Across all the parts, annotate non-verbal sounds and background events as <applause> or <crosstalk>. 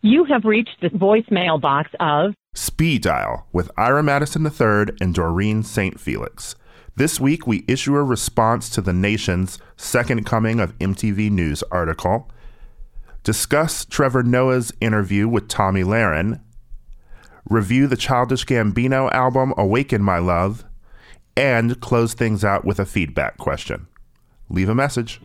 You have reached the voicemail box of Speed Dial with Ira Madison III and Doreen St. Felix. This week, we issue a response to the nation's Second Coming of MTV News article, discuss Trevor Noah's interview with Tomi Lahren, review the Childish Gambino album Awaken My Love, and close things out with a feedback question. Leave a message.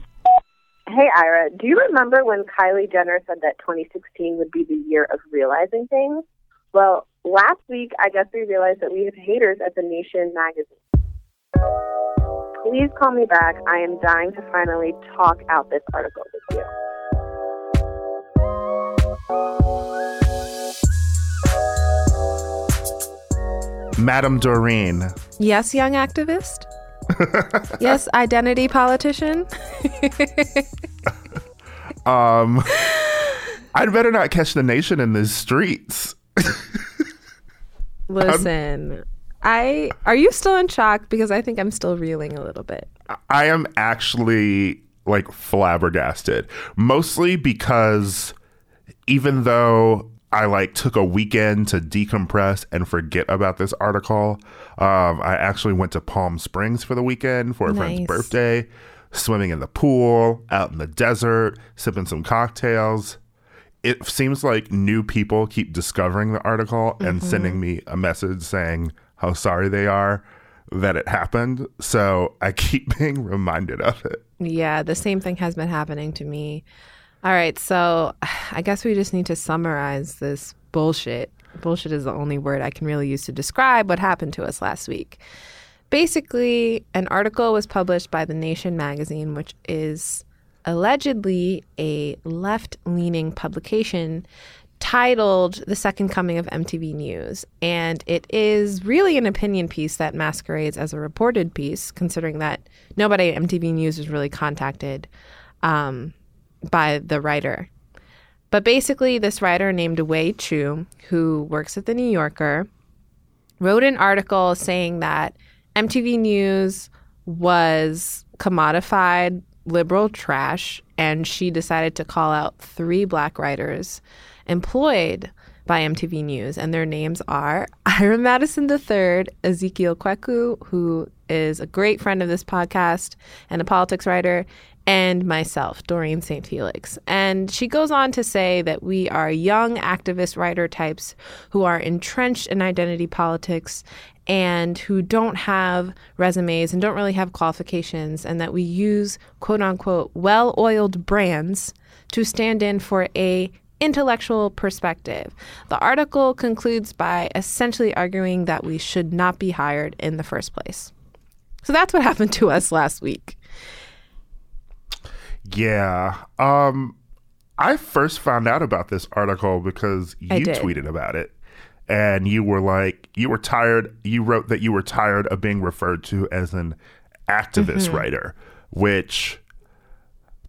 Hey, Ira, do you remember when Kylie Jenner said that 2016 would be the year of realizing things? Well, last week, I guess we realized that we have haters at The Nation magazine. Please call me back. I am dying to finally talk out this article with you. Madam Doreen. Yes, young activist. <laughs> yes, identity politician. <laughs> um, I'd better not catch the nation in the streets. <laughs> Listen, I are you still in shock? Because I think I'm still reeling a little bit. I am actually like flabbergasted, mostly because even though I like took a weekend to decompress and forget about this article. Um, I actually went to Palm Springs for the weekend for a nice. friend's birthday, swimming in the pool, out in the desert, sipping some cocktails. It seems like new people keep discovering the article and mm-hmm. sending me a message saying how sorry they are that it happened. So I keep <laughs> being reminded of it. Yeah, the same thing has been happening to me. All right, so <sighs> I guess we just need to summarize this bullshit. Bullshit is the only word I can really use to describe what happened to us last week. Basically, an article was published by The Nation magazine, which is allegedly a left leaning publication titled The Second Coming of MTV News. And it is really an opinion piece that masquerades as a reported piece, considering that nobody at MTV News was really contacted. Um, by the writer. But basically, this writer named Wei Tchou, who works at The New Yorker, wrote an article saying that MTV News was commodified liberal trash, and she decided to call out three black writers employed by MTV News, and their names are <laughs> Ira Madison III, Ezekiel Kweku, who is a great friend of this podcast and a politics writer, and myself, Doreen St. Felix. And she goes on to say that we are young activist writer types who are entrenched in identity politics and who don't have resumes and don't really have qualifications, and that we use quote unquote well oiled brands to stand in for a intellectual perspective. The article concludes by essentially arguing that we should not be hired in the first place. So that's what happened to us last week. Yeah. Um I first found out about this article because you tweeted about it. And you were like you were tired you wrote that you were tired of being referred to as an activist mm-hmm. writer, which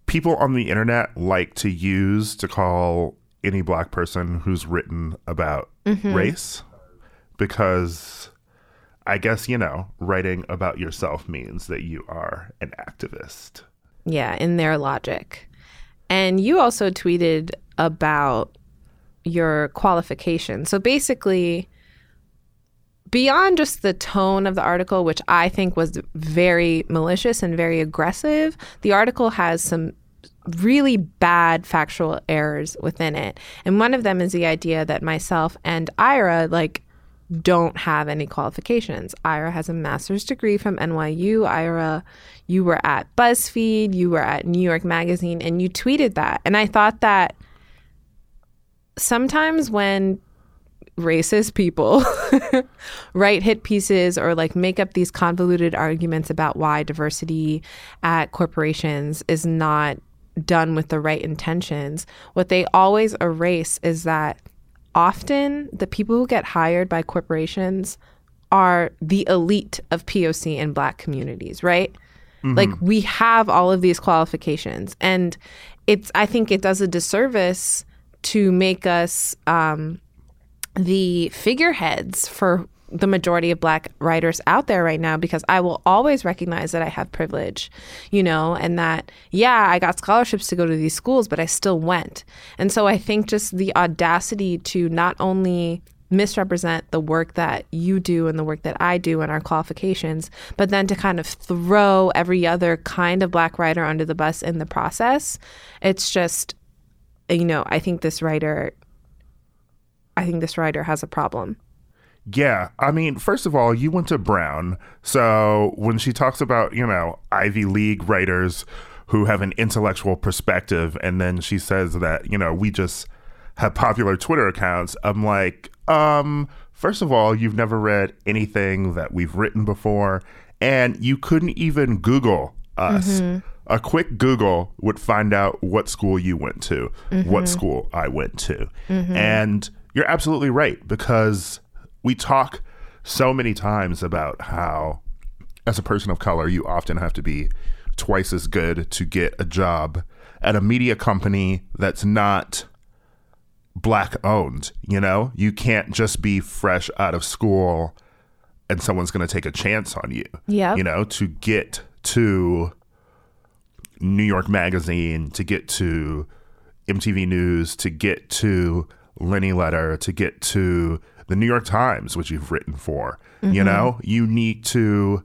people on the internet like to use to call any black person who's written about mm-hmm. race because I guess, you know, writing about yourself means that you are an activist. Yeah, in their logic. And you also tweeted about your qualification. So basically, beyond just the tone of the article, which I think was very malicious and very aggressive, the article has some really bad factual errors within it. And one of them is the idea that myself and Ira, like, don't have any qualifications. Ira has a master's degree from NYU. Ira, you were at BuzzFeed, you were at New York Magazine, and you tweeted that. And I thought that sometimes when racist people <laughs> write hit pieces or like make up these convoluted arguments about why diversity at corporations is not done with the right intentions, what they always erase is that often the people who get hired by corporations are the elite of POC and black communities, right? Mm-hmm. Like we have all of these qualifications and it's I think it does a disservice to make us um, the figureheads for the majority of black writers out there right now because I will always recognize that I have privilege, you know, and that, yeah, I got scholarships to go to these schools, but I still went. And so I think just the audacity to not only misrepresent the work that you do and the work that I do and our qualifications, but then to kind of throw every other kind of black writer under the bus in the process, it's just, you know, I think this writer, I think this writer has a problem. Yeah, I mean, first of all, you went to Brown. So when she talks about, you know, Ivy League writers who have an intellectual perspective, and then she says that, you know, we just have popular Twitter accounts, I'm like, um, first of all, you've never read anything that we've written before, and you couldn't even Google us. Mm-hmm. A quick Google would find out what school you went to, mm-hmm. what school I went to. Mm-hmm. And you're absolutely right because we talk so many times about how, as a person of color, you often have to be twice as good to get a job at a media company that's not black owned. You know, you can't just be fresh out of school and someone's going to take a chance on you. Yeah. You know, to get to New York Magazine, to get to MTV News, to get to Lenny Letter, to get to the New York Times, which you've written for. Mm-hmm. You know, you need to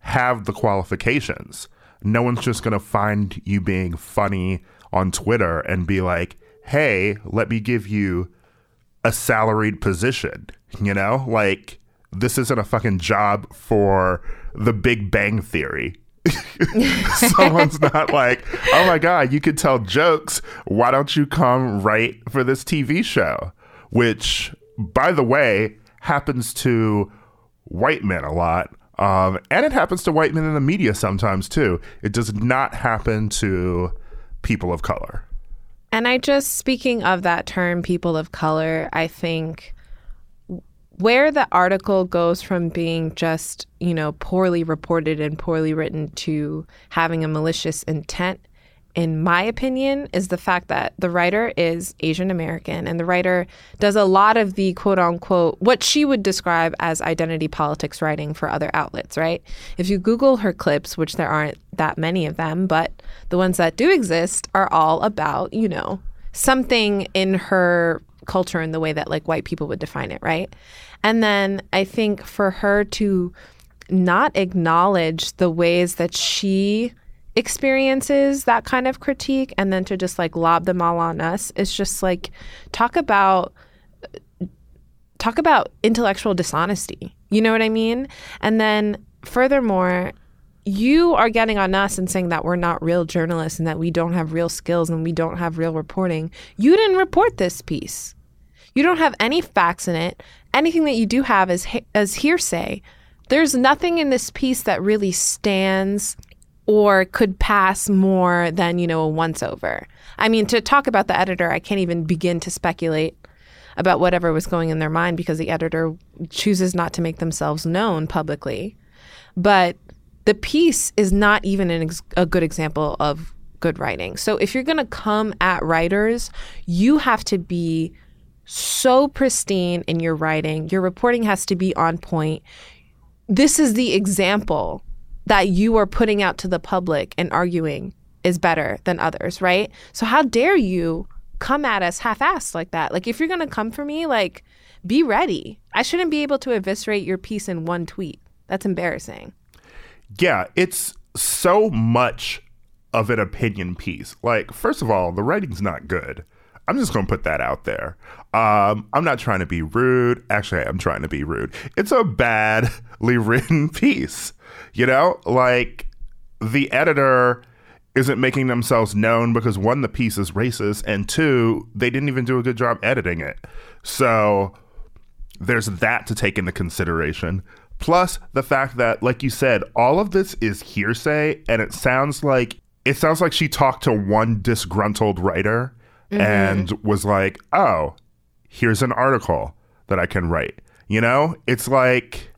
have the qualifications. No one's just going to find you being funny on Twitter and be like, hey, let me give you a salaried position. You know, like this isn't a fucking job for the Big Bang Theory. <laughs> Someone's not like, oh my God, you could tell jokes. Why don't you come write for this TV show? Which, by the way, happens to white men a lot. Um, and it happens to white men in the media sometimes too. It does not happen to people of color. And I just, speaking of that term, people of color, I think where the article goes from being just, you know, poorly reported and poorly written to having a malicious intent in my opinion, is the fact that the writer is Asian American and the writer does a lot of the quote unquote, what she would describe as identity politics writing for other outlets, right? If you Google her clips, which there aren't that many of them, but the ones that do exist are all about, you know, something in her culture in the way that like white people would define it, right? And then I think for her to not acknowledge the ways that she experiences that kind of critique and then to just like lob them all on us is just like talk about talk about intellectual dishonesty. You know what I mean? And then furthermore, you are getting on us and saying that we're not real journalists and that we don't have real skills and we don't have real reporting. You didn't report this piece. You don't have any facts in it. Anything that you do have is as hearsay. There's nothing in this piece that really stands or could pass more than, you know, a once over. I mean, to talk about the editor, I can't even begin to speculate about whatever was going in their mind because the editor chooses not to make themselves known publicly. But the piece is not even ex- a good example of good writing. So if you're going to come at writers, you have to be so pristine in your writing. Your reporting has to be on point. This is the example that you are putting out to the public and arguing is better than others, right? So how dare you come at us half-assed like that? Like if you're going to come for me, like be ready. I shouldn't be able to eviscerate your piece in one tweet. That's embarrassing. Yeah, it's so much of an opinion piece. Like first of all, the writing's not good. I'm just going to put that out there. Um, I'm not trying to be rude. Actually, I'm trying to be rude. It's a badly <laughs> written piece. You know, like the editor isn't making themselves known because one, the piece is racist, and two, they didn't even do a good job editing it. So there's that to take into consideration. Plus the fact that, like you said, all of this is hearsay, and it sounds like it sounds like she talked to one disgruntled writer mm-hmm. and was like, "Oh, here's an article that I can write." You know, it's like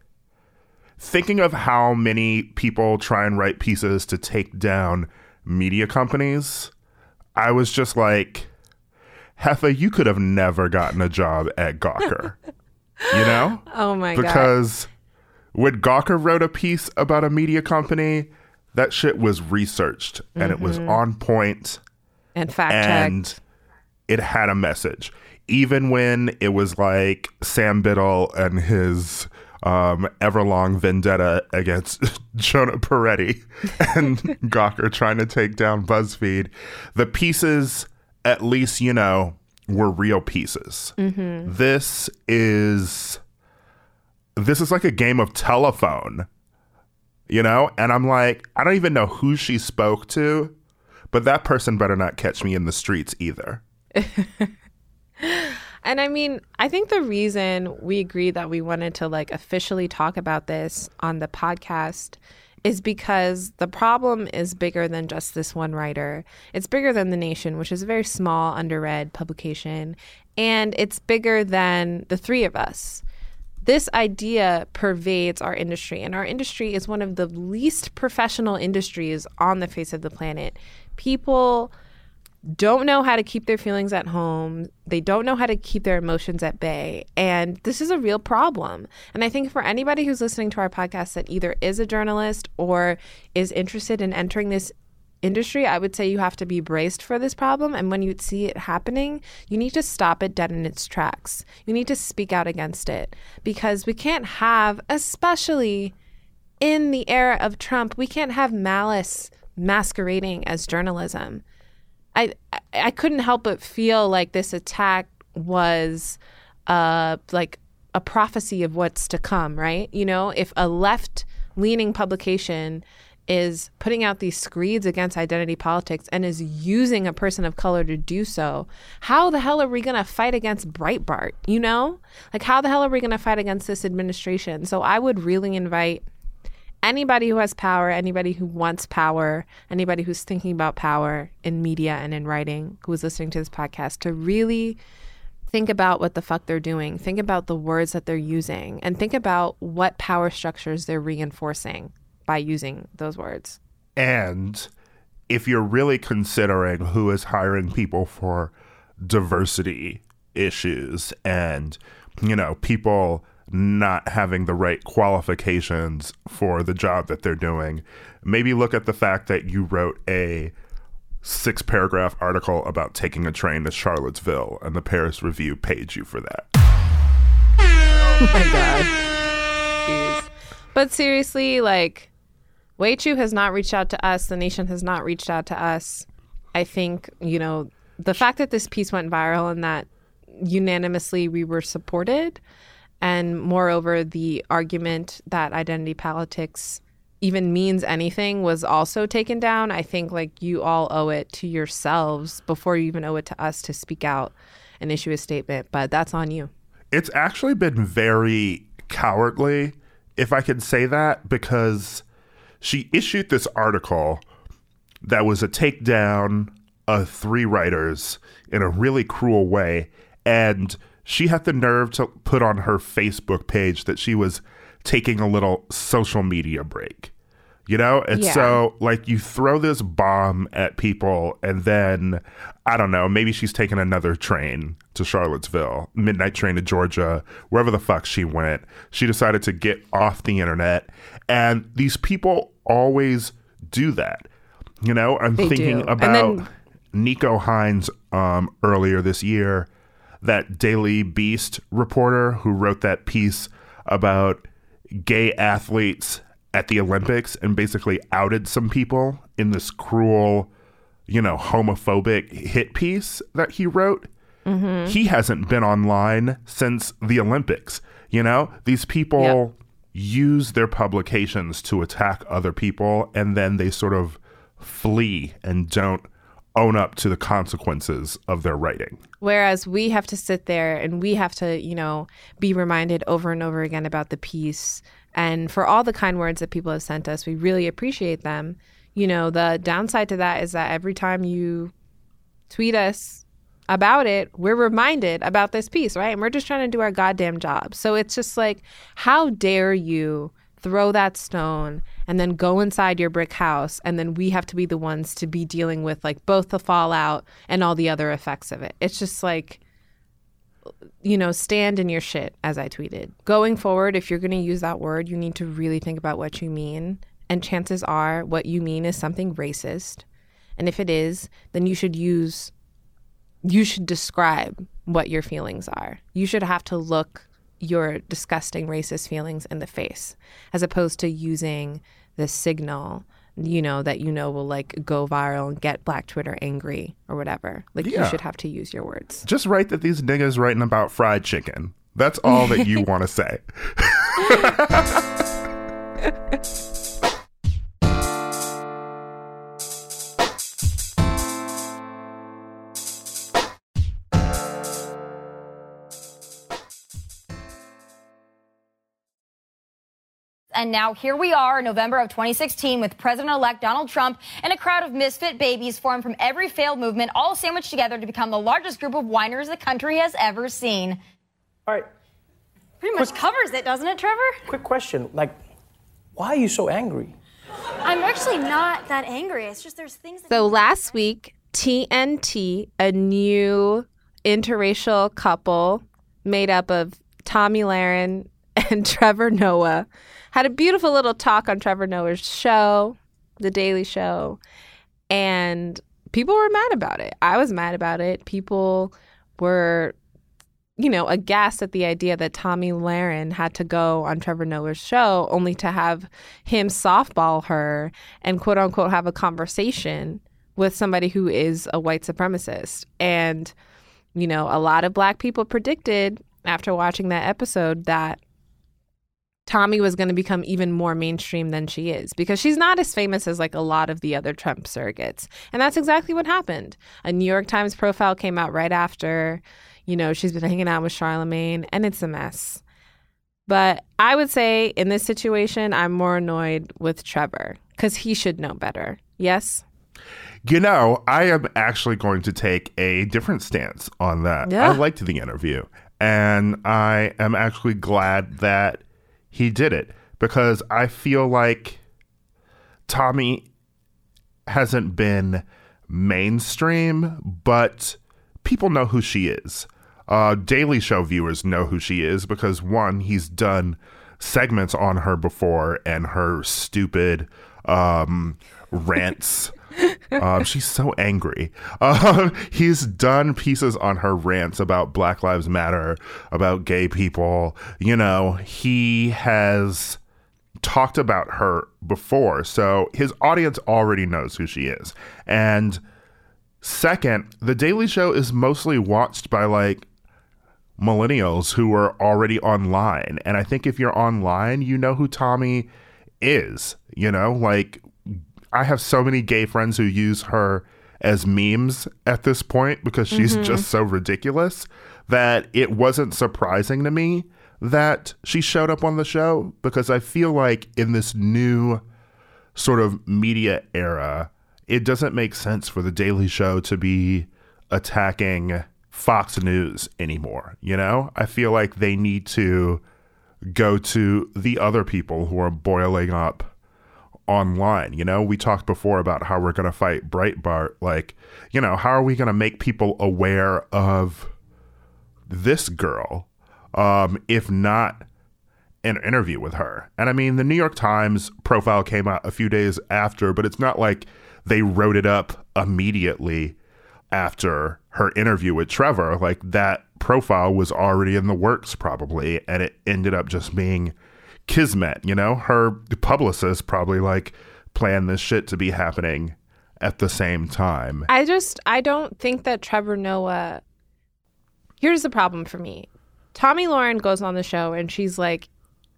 thinking of how many people try and write pieces to take down media companies, I was just like, Heffa, you could have never gotten a job at Gawker. You know? <laughs> Oh my god. because when Gawker wrote a piece about a media company, that shit was researched and it was on point And fact and checked. It had a message. Even when it was like Sam Biddle and his um, everlong vendetta against <laughs> Jonah Peretti <laughs> and Gawker trying to take down BuzzFeed, the pieces, at least, you know, were real pieces. This is this is like a game of telephone, you know? And I'm like, I don't even know who she spoke to, but that person better not catch me in the streets either. <laughs> And I mean, I think the reason we agreed that we wanted to like officially talk about this on the podcast is because the problem is bigger than just this one writer. It's bigger than The Nation, which is a very small, underread publication, and it's bigger than the three of us. This idea pervades our industry, and our industry is one of the least professional industries on the face of the planet. People don't know how to keep their feelings at home. They don't know how to keep their emotions at bay. And this is a real problem. And I think for anybody who's listening to our podcast that either is a journalist or is interested in entering this industry, I would say you have to be braced for this problem. And when you see it happening, you need to stop it dead in its tracks. You need to speak out against it because we can't have, especially in the era of Trump, we can't have malice masquerading as journalism. I I couldn't help but feel like this attack was uh like a prophecy of what's to come, right? You know, if a left leaning publication is putting out these screeds against identity politics and is using a person of color to do so, how the hell are we going to fight against Breitbart? You know? Like, how the hell are we going to fight against this administration? So, I would really invite anybody who has power, anybody who wants power, anybody who's thinking about power in media and in writing, who is listening to this podcast, to really think about what the fuck they're doing. Think about the words that they're using and think about what power structures they're reinforcing by using those words. And if you're really considering who is hiring people for diversity issues and, you know, people not having the right qualifications for the job that they're doing, maybe look at the fact that you wrote a six paragraph article about taking a train to Charlottesville and the Paris Review paid you for that. Oh my god. Jeez. But seriously, like Wei Tchou has not reached out to us. The nation has not reached out to us. I think, you know, the fact that this piece went viral and that unanimously we were supported, and moreover, the argument that identity politics even means anything was also taken down. I think like you all owe it to yourselves before you even owe it to us to speak out and issue a statement, but that's on you. It's actually been very cowardly, if I can say that, because she issued this article that was a takedown of three writers in a really cruel way. And she had the nerve to put on her Facebook page that she was taking a little social media break. You know? And Yeah. so, like, you throw this bomb at people, and then, I don't know, maybe she's taking another train to Charlottesville, midnight train to Georgia, wherever the fuck she went. She decided to get off the internet. And these people always do that. You know, I'm They thinking do. About then- Nico Hines um, earlier this year, that Daily Beast reporter who wrote that piece about gay athletes at the Olympics and basically outed some people in this cruel, you know, homophobic hit piece that he wrote. Mm-hmm. He hasn't been online since the Olympics. You know, these people use their publications to attack other people and then they sort of flee and don't own up to the consequences of their writing. Whereas we have to sit there and we have to, you know, be reminded over and over again about the piece. And for all the kind words that people have sent us, we really appreciate them. You know, the downside to that is that every time you tweet us about it, we're reminded about this piece, right? And we're just trying to do our goddamn job. So it's just like, how dare you throw that stone and then go inside your brick house and then we have to be the ones to be dealing with like both the fallout and all the other effects of it. It's just like you know, stand in your shit, as I tweeted. Going forward, if you're going to use that word, you need to really think about what you mean. And chances are what you mean is something racist. And if it is, then you should use, you should describe what your feelings are. You should have to look your disgusting racist feelings in the face as opposed to using the signal you know that you know will like go viral and get black twitter angry or whatever like Yeah. you should have to use your words Just write that these niggas writing about fried chicken. That's all that you <laughs> want to say. <laughs> And now here we are in November of 2016 with President elect Donald Trump and a crowd of misfit babies formed from every failed movement, all sandwiched together to become the largest group of whiners the country has ever seen. All right, Pretty much covers it, doesn't it, Trevor? quick question. Like, why are you so angry? I'm actually not that angry. It's just there's things that so last week tnt a new interracial couple made up of Tomi Lahren <laughs> and trevor noah had a beautiful little talk on trevor noah's show the daily show and people were mad about it i was mad about it people were you know, aghast at the idea that Tomi Lahren had to go on Trevor Noah's show only to have him softball her and quote unquote have a conversation with somebody who is a white supremacist. And, you know, a lot of black people predicted after watching that episode that Tomi was going to become even more mainstream than she is because she's not as famous as like a lot of the other Trump surrogates. And that's exactly what happened. A New York Times profile came out right after. You know, she's been hanging out with Charlemagne and it's a mess. But I would say in this situation, I'm more annoyed with Trevor because he should know better. Yes? You know, I am actually going to take a different stance on that. Yeah. I liked the interview, and I am actually glad that he did it because I feel like Tomi hasn't been mainstream, but people know who she is. Uh, Daily Show viewers know who she is because one, he's done segments on her before and her stupid um, rants. Um, she's so angry. Um, <laughs> he's done pieces on her rants about Black Lives Matter, about gay people. You know, he has talked about her before, so his audience already knows who she is. And second, The Daily Show is mostly watched by like millennials who are already online. And I think if you're online, you know who Tomi is. You know, like I have so many gay friends who use her as memes at this point because she's mm-hmm. just so ridiculous that it wasn't surprising to me that she showed up on the show because I feel like in this new sort of media era, it doesn't make sense for the Daily Show to be attacking Fox News anymore. You know, I feel like they need to go to the other people who are boiling up online. You know, we talked before about how we're going to fight Breitbart. Like, you know, how are we going to make people aware of this girl, um, if not an interview with her? And I mean, the New York Times profile came out a few days after, but it's not like they wrote it up immediately after her interview with Trevor. Like, that profile was already in the works, probably, and it ended up just being kismet, you know? Her publicist probably like planned this shit to be happening at the same time. I just I don't think that Trevor Noah. Here's the problem for me. Tomi Lahren goes on the show and she's like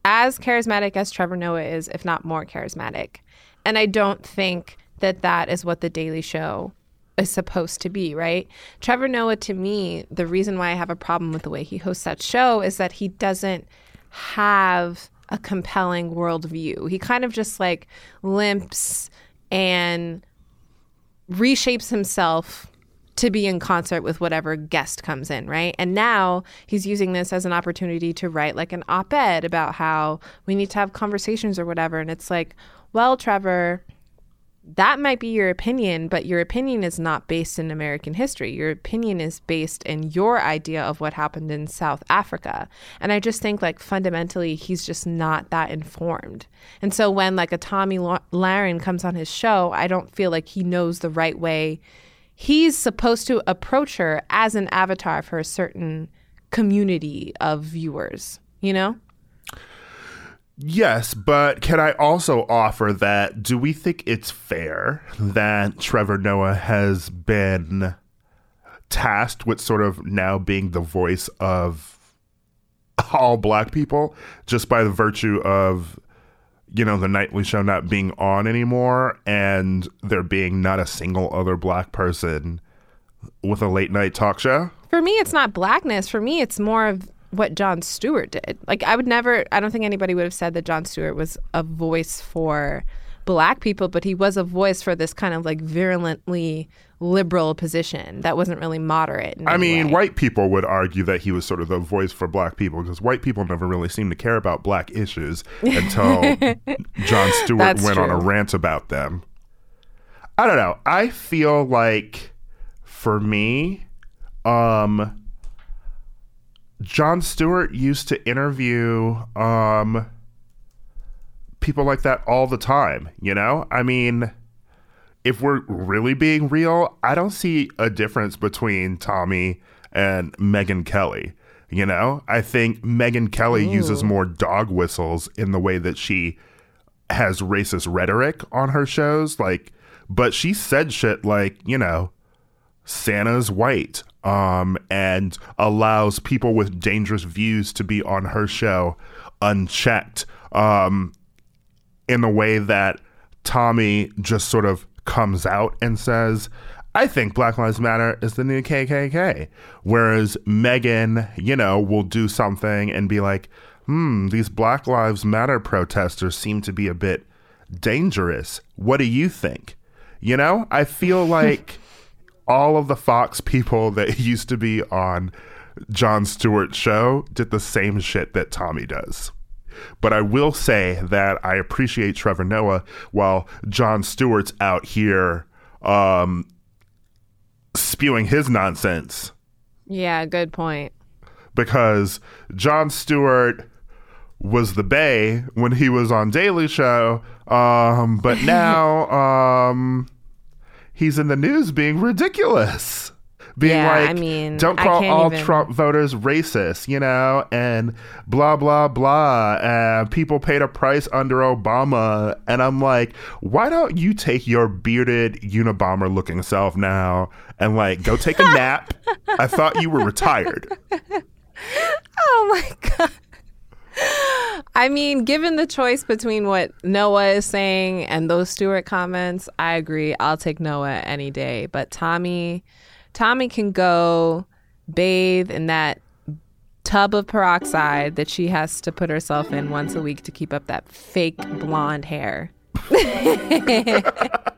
as charismatic as Trevor Noah is, if not more charismatic. And I don't think that that is what the Daily Show is supposed to be, right? Trevor Noah, to me, the reason why I have a problem with the way he hosts that show is that he doesn't have a compelling worldview. He kind of just like limps and reshapes himself to be in concert with whatever guest comes in, right? And now he's using this as an opportunity to write like an op ed about how we need to have conversations or whatever. And it's like, well, Trevor, that might be your opinion, but your opinion is not based in American history. Your opinion is based in your idea of what happened in South Africa. And I just think, like, fundamentally, he's just not that informed. And so when, like, a Tomi Lahren comes on his show, I don't feel like he knows the right way. He's supposed to approach her as an avatar for a certain community of viewers, you know? Yes, but can I also offer that do we think it's fair that Trevor Noah has been tasked with sort of now being the voice of all black people just by the virtue of you know the nightly show not being on anymore and there being not a single other black person with a late night talk show? For me, it's not blackness. For me, it's more of what Jon Stewart did. Like I would never I don't think anybody would have said that Jon Stewart was a voice for black people, but he was a voice for this kind of like virulently liberal position that wasn't really moderate. I mean, way. white people would argue that he was sort of the voice for black people because white people never really seemed to care about black issues until <laughs> Jon Stewart That's went true. on a rant about them. I don't know. I feel like for me, um, Jon Stewart used to interview um, people like that all the time, you know? I mean, if we're really being real, I don't see a difference between Tomi and Megyn Kelly. You know, I think Megyn Kelly Ooh. uses more dog whistles in the way that she has racist rhetoric on her shows. Like, but she said shit like, you know, Santa's white um, and allows people with dangerous views to be on her show unchecked um, in the way that Tomi just sort of comes out and says, I think Black Lives Matter is the new KKK. Whereas Megyn, you know, will do something and be like, hmm, these Black Lives Matter protesters seem to be a bit dangerous. What do you think? You know, I feel <laughs> like all of the Fox people <laughs> that used to be on Jon Stewart's show did the same shit that Tomi does. But I will say that I appreciate Trevor Noah while Jon Stewart's out here um, spewing his nonsense. Yeah, good point. Because Jon Stewart was the Bay when he was on Daily Show, um, but <laughs> now um, he's in the news being ridiculous. Being yeah, like, I mean, don't call all even... Trump voters racist, you know, and blah, blah, blah. And people paid a price under Obama. And I'm like, why don't you take your bearded Unabomber looking self now and like go take a nap? I thought you were retired. <laughs> Oh my God. <laughs> I mean, given the choice between what Noah is saying and those Stewart comments, I agree. I'll take Noah any day. But Tomi, Tomi can go bathe in that tub of peroxide that she has to put herself in once a week to keep up that fake blonde hair. <laughs>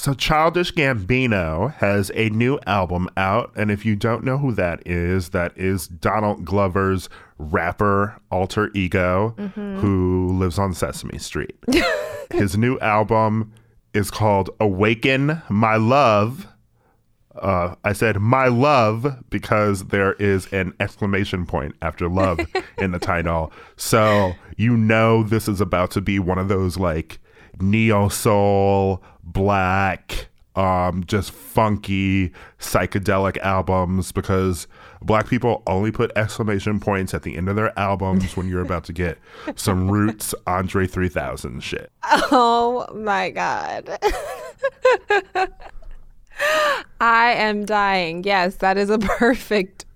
So, Childish Gambino has a new album out. And if you don't know who that is, that is Donald Glover's rapper alter ego mm-hmm. who lives on Sesame Street. <laughs> His new album is called Awaken My Love. Uh, I said my love because there is an exclamation point after love <laughs> in the title. So, you know, this is about to be one of those like neo soul black, um, just funky psychedelic albums because black people only put exclamation points at the end of their albums when you're about to get some roots Andre 3000 shit. Oh my God. I am dying. Yes, that is a <laughs> perfect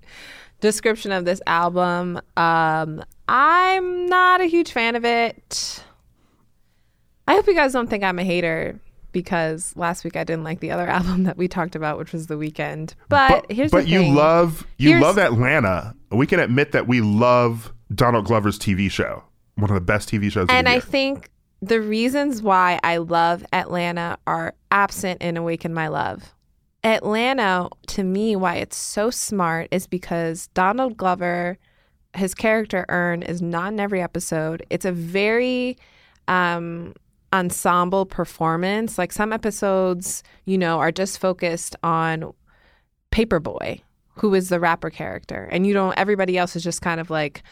description of this album. Um, I'm not a huge fan of it. I hope you guys don't think I'm a hater because last week I didn't like the other <laughs> album that we talked about, which was The Weeknd. But, but here's but you love you here's, love Atlanta. We can admit that we love Donald Glover's TV show, one of the best TV shows. And I think the reasons why I love Atlanta are absent in Awaken My Love. Atlanta, to me, why it's so smart is because Donald Glover, his character Earn, is not in every episode. It's a very um, ensemble performance. Like some episodes, you know, are just focused on Paper Boi, who is the rapper character, and you don't. Everybody else is just kind of like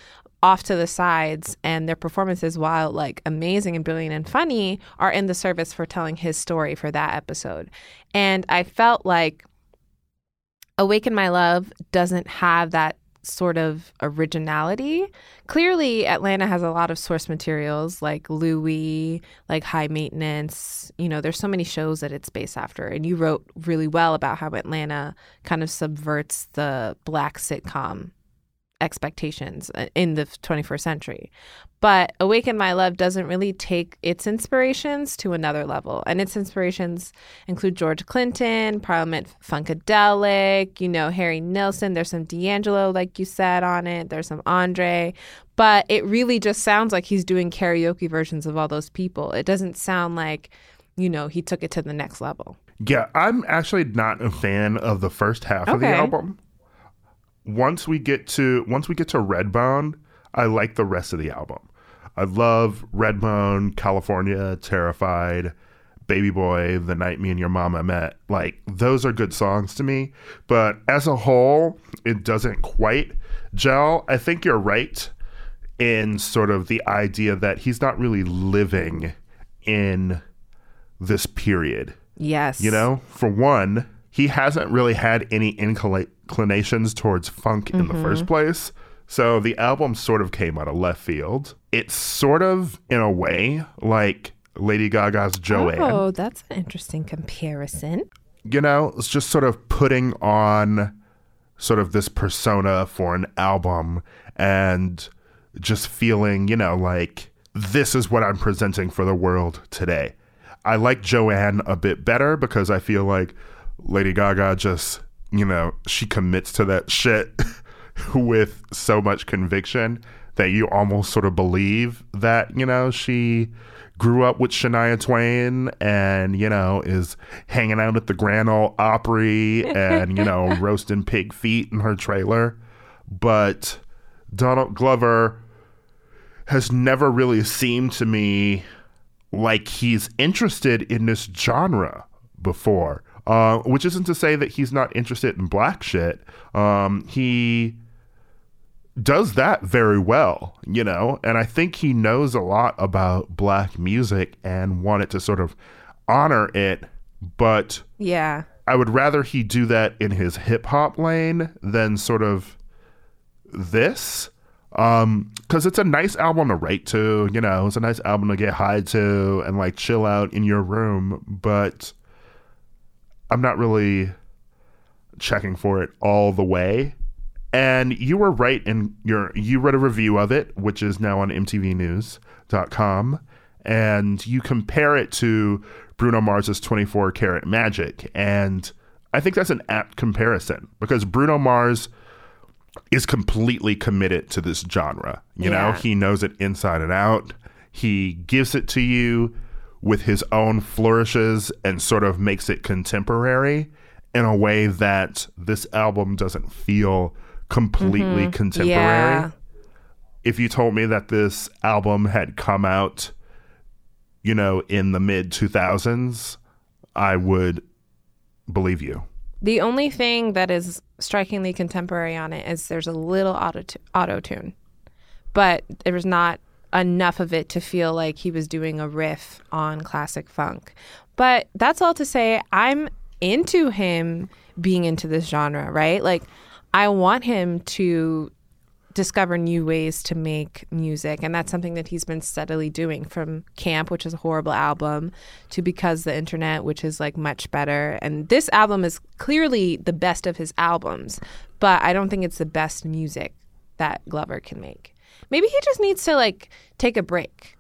off to the sides, and their performances, while like amazing and brilliant and funny, are in the service for telling his story for that episode. And I felt like Awaken My Love doesn't have that sort of originality. Clearly, Atlanta has a lot of source materials like Louie, like High Maintenance. You know, there's so many shows that it's based after. And you wrote really well about how Atlanta kind of subverts the black sitcom expectations uh, in the 21st century. But Awaken My Love doesn't really take its inspirations to another level. And its inspirations include George Clinton, Parliament Funkadelic, you know, Harry Nilsson. There's some D'Angelo, like you said, on it. There's some Andre. But it really just sounds like he's doing karaoke versions of all those people. It doesn't sound like, you know, he took it to the next level. Yeah, I'm actually not a fan of the first half of the album. Once we get to once we get to Redbone, I like the rest of the album. I love Redbone, California, Terrified, Baby Boy, The Night Me and Your Mama Met. Like those are good songs to me, but as a whole, it doesn't quite gel. I think you're right in sort of the idea that he's not really living in this period. Yes. You know, for one, he hasn't really had any inclina- inclinations towards funk in the first mm-hmm. place. So the album sort of came out of left field. It's sort of, in a way, like Lady Gaga's Joanne. Oh, that's an interesting comparison. You know, it's just sort of putting on sort of this persona for an album and just feeling, you know, like this is what I'm presenting for the world today. I like Joanne a bit better because I feel like Lady Gaga just, you know, she commits to that shit <laughs> with so much conviction that you almost sort of believe that, you know, she grew up with Shania Twain and, you know, is hanging out at the Grand Ole Opry and, you know, <laughs> roasting pig feet in her trailer. But Donald Glover has never really seemed to me like he's interested in this genre before. Uh, which isn't to say that he's not interested in black shit. Um, he does that very well, you know, and I think he knows a lot about black music and wanted to sort of honor it, but Yeah. I would rather he do that in his hip hop lane than sort of this. Um, cause it's a nice album to write to, you know, it's a nice album to get high to and like chill out in your room, but I'm not really checking for it all the way. And you were right in your you read a review of it, which is now on mtvnews.com, and you compare it to Bruno Mars's 24 Karat Magic. And I think that's an apt comparison because Bruno Mars is completely committed to this genre. You know, he knows it inside and out. He gives it to you with his own flourishes and sort of makes it contemporary in a way that this album doesn't feel completely mm-hmm. contemporary. Yeah. If you told me that this album had come out, you know, in the mid 2000s, I would believe you. The only thing that is strikingly contemporary on it is there's a little auto auto tune, but there was not enough of it to feel like he was doing a riff on classic funk. But that's all to say, I'm into him being into this genre, right? Like, I want him to discover new ways to make music and that's something that he's been steadily doing from camp which is a horrible album to because the internet which is like much better and this album is clearly the best of his albums but i don't think it's the best music that glover can make maybe he just needs to like take a break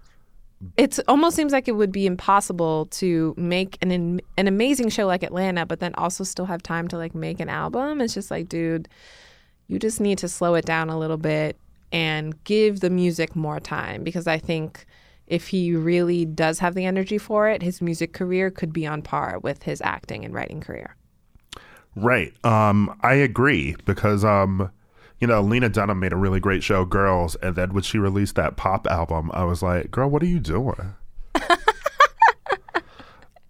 it almost seems like it would be impossible to make an an amazing show like Atlanta, but then also still have time to like make an album. It's just like, dude, you just need to slow it down a little bit and give the music more time because I think if he really does have the energy for it, his music career could be on par with his acting and writing career. Right. Um, I agree because um, you know, Lena Dunham made a really great show, Girls, and then when she released that pop album, I was like, "Girl, what are you doing?" <laughs>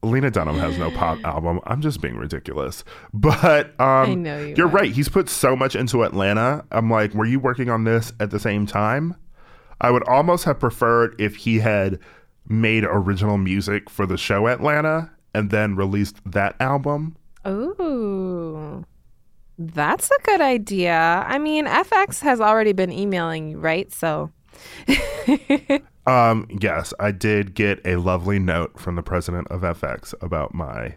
Lena Dunham has no pop album. I'm just being ridiculous. But um, I know you you're are. right. He's put so much into Atlanta. I'm like, were you working on this at the same time? I would almost have preferred if he had made original music for the show Atlanta and then released that album. Ooh. That's a good idea. I mean, FX has already been emailing you, right? So <laughs> Um, yes, I did get a lovely note from the president of FX about my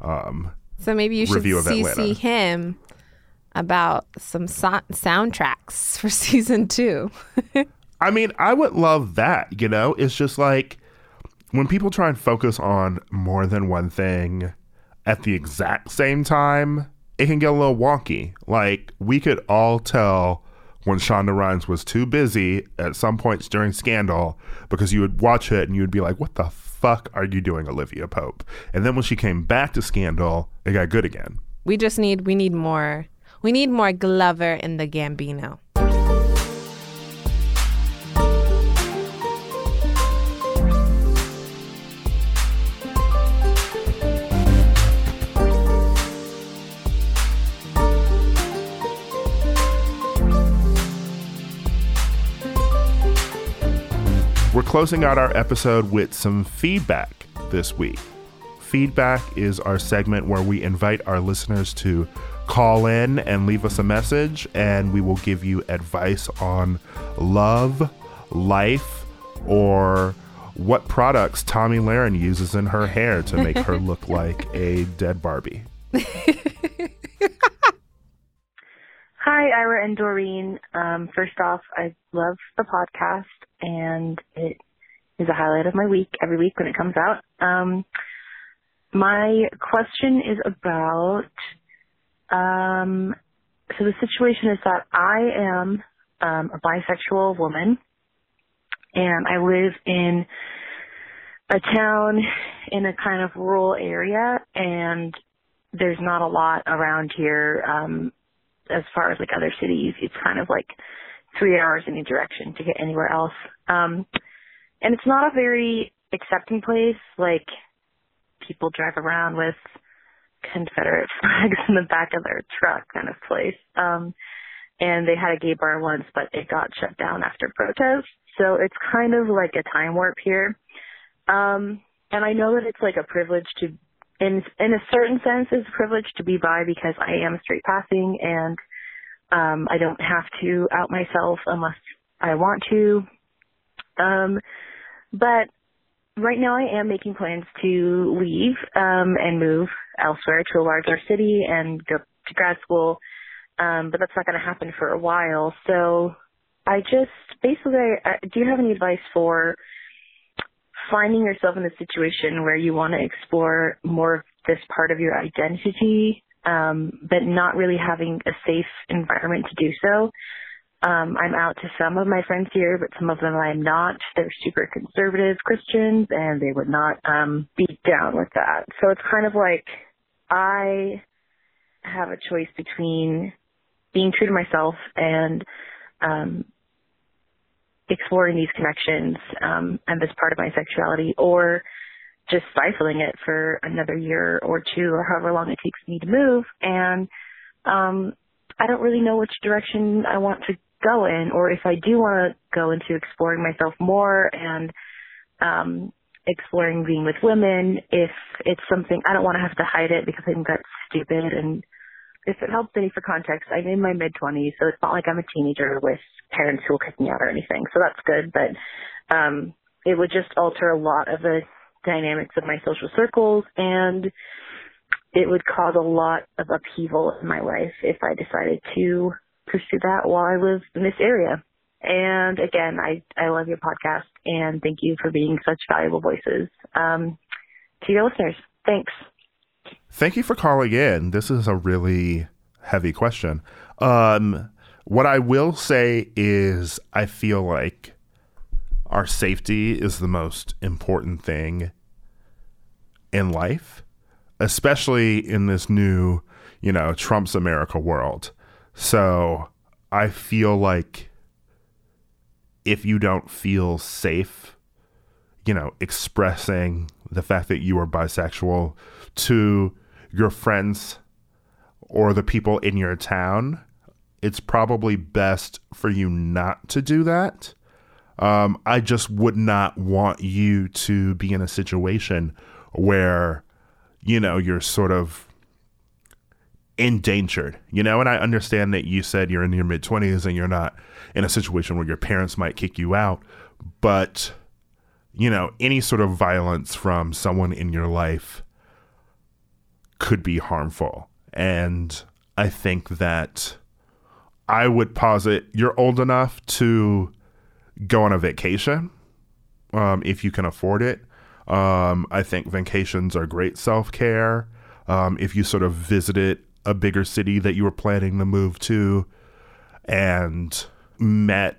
um so maybe you should. CC him about some so- soundtracks <laughs> for season 2. I mean, I would love that, you know? It's just like when people try and focus on more than one thing at the exact same time, it can get a little wonky. Like, we could all tell when Shonda Rhimes was too busy at some points during Scandal because you would watch it and you would be like, what the fuck are you doing, Olivia Pope? And then when she came back to Scandal, it got good again. we just need we need more we need more Glover in the Gambino. Closing out our episode with some feedback this week. Feedback is our segment where we invite our listeners to call in and leave us a message, and we will give you advice on love, life, or what products Tomi Lahren uses in her hair to make her look <laughs> like a dead Barbie. <laughs> Hi, Ira and Doreen. Um, first off, I love the podcast, and it is a highlight of my week every week when it comes out. Um, my question is about um, so the situation is that I am um, a bisexual woman, and I live in a town in a kind of rural area, and there's not a lot around here. Um, as far as like other cities, it's kind of like three hours in each direction to get anywhere else. Um, and it's not a very accepting place. Like people drive around with Confederate <laughs> flags in the back of their truck kind of place. Um, and they had a gay bar once, but it got shut down after protests. So it's kind of like a time warp here. Um, and I know that it's like a privilege to in in a certain sense it's a privilege to be bi because I am straight passing and um I don't have to out myself unless I want to. Um but right now I am making plans to leave um and move elsewhere to a larger city and go to grad school. Um but that's not going to happen for a while. So I just basically I, do you have any advice for finding yourself in a situation where you want to explore more of this part of your identity, um, but not really having a safe environment to do so. Um, I'm out to some of my friends here, but some of them I'm not. They're super conservative Christians and they would not um, be down with that. So it's kind of like I have a choice between being true to myself and um, exploring these connections um, and this part of my sexuality, or just stifling it for another year or two, or however long it takes me to move. And um, I don't really know which direction I want to go in, or if I do want to go into exploring myself more and um, exploring being with women. If it's something I don't want to have to hide it because I think that's stupid and if it helps any for context, I'm in my mid 20s, so it's not like I'm a teenager with parents who will kick me out or anything. So that's good, but um, it would just alter a lot of the dynamics of my social circles, and it would cause a lot of upheaval in my life if I decided to pursue that while I live in this area. And again, I I love your podcast, and thank you for being such valuable voices um, to your listeners. Thanks. Thank you for calling in. This is a really heavy question. Um, what I will say is, I feel like our safety is the most important thing in life, especially in this new, you know, Trump's America world. So I feel like if you don't feel safe, you know, expressing the fact that you are bisexual to your friends or the people in your town, it's probably best for you not to do that. Um, I just would not want you to be in a situation where, you know, you're sort of endangered, you know? And I understand that you said you're in your mid 20s and you're not in a situation where your parents might kick you out, but, you know, any sort of violence from someone in your life could be harmful. And I think that I would posit you're old enough to go on a vacation um, if you can afford it. Um, I think vacations are great self care. Um, if you sort of visited a bigger city that you were planning to move to and met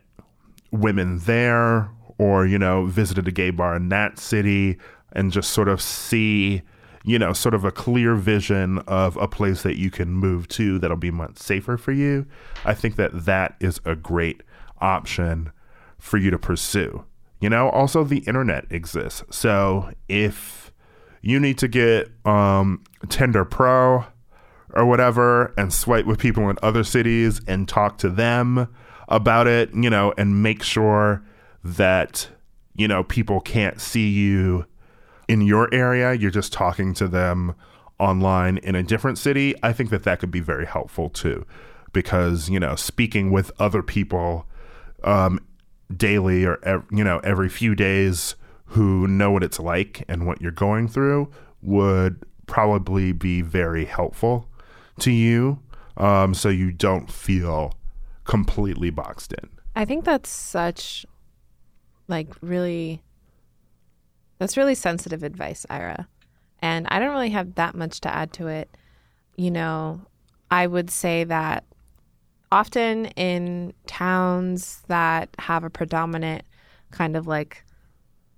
women there, or, you know, visited a gay bar in that city and just sort of see, you know, sort of a clear vision of a place that you can move to that'll be much safer for you. I think that that is a great option for you to pursue. You know, also the internet exists. So if you need to get um, Tinder Pro or whatever and swipe with people in other cities and talk to them about it, you know, and make sure that, you know, people can't see you in your area. You're just talking to them online in a different city. I think that that could be very helpful too, because, you know, speaking with other people um, daily or, you know, every few days who know what it's like and what you're going through would probably be very helpful to you um, so you don't feel completely boxed in. I think that's such like really that's really sensitive advice, Ira. And I don't really have that much to add to it. You know, I would say that often in towns that have a predominant kind of like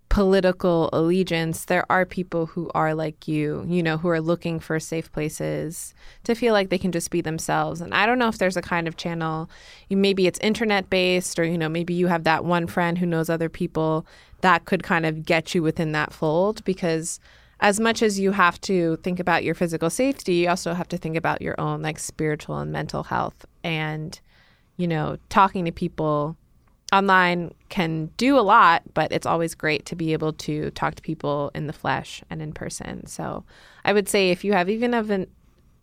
political allegiance, there are people who are like you, you know, who are looking for safe places to feel like they can just be themselves. And I don't know if there's a kind of channel, maybe it's internet based or you know, maybe you have that one friend who knows other people that could kind of get you within that fold because as much as you have to think about your physical safety, you also have to think about your own like spiritual and mental health and you know, talking to people online can do a lot, but it's always great to be able to talk to people in the flesh and in person. So I would say if you have even of an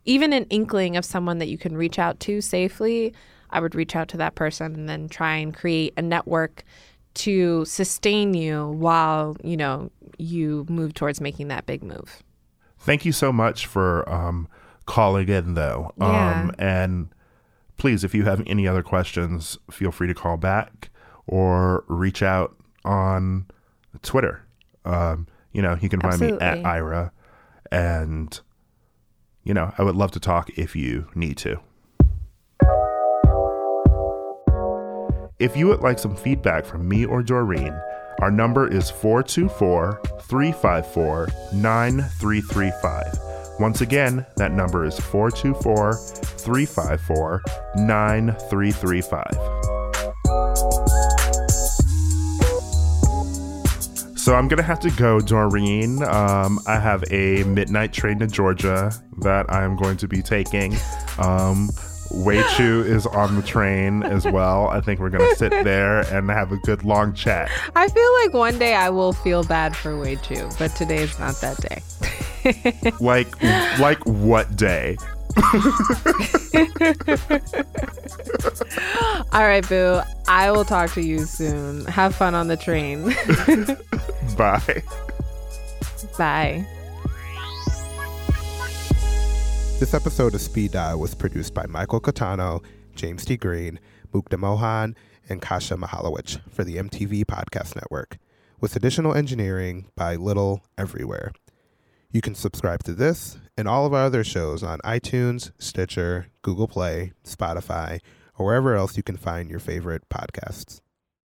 even an inkling of someone that you can reach out to safely, I would reach out to that person and then try and create a network to sustain you while, you know, you move towards making that big move. Thank you so much for um, calling in, though. Yeah. Um, and please, if you have any other questions, feel free to call back or reach out on Twitter. Um, you know, you can find me at Ira. And, you know, I would love to talk if you need to. If you would like some feedback from me or Doreen, our number is 424 354 9335. Once again, that number is 424 354 9335. So I'm gonna have to go, Doreen. Um, I have a midnight train to Georgia that I'm going to be taking. Um, Wei Tchou is on the train as well. I think we're gonna sit there and have a good long chat. I feel like one day I will feel bad for Wei Tchou, but today is not that day. <laughs> Like, like what day? <laughs> All right, Boo. I will talk to you soon. Have fun on the train. <laughs> Bye. Bye. This episode of Speed Dial was produced by Michael Catano, James T. Green, Mukta Mohan, and Kasha Mahalowicz for the MTV Podcast Network, with additional engineering by Little Everywhere. You can subscribe to this and all of our other shows on iTunes, Stitcher, Google Play, Spotify, or wherever else you can find your favorite podcasts.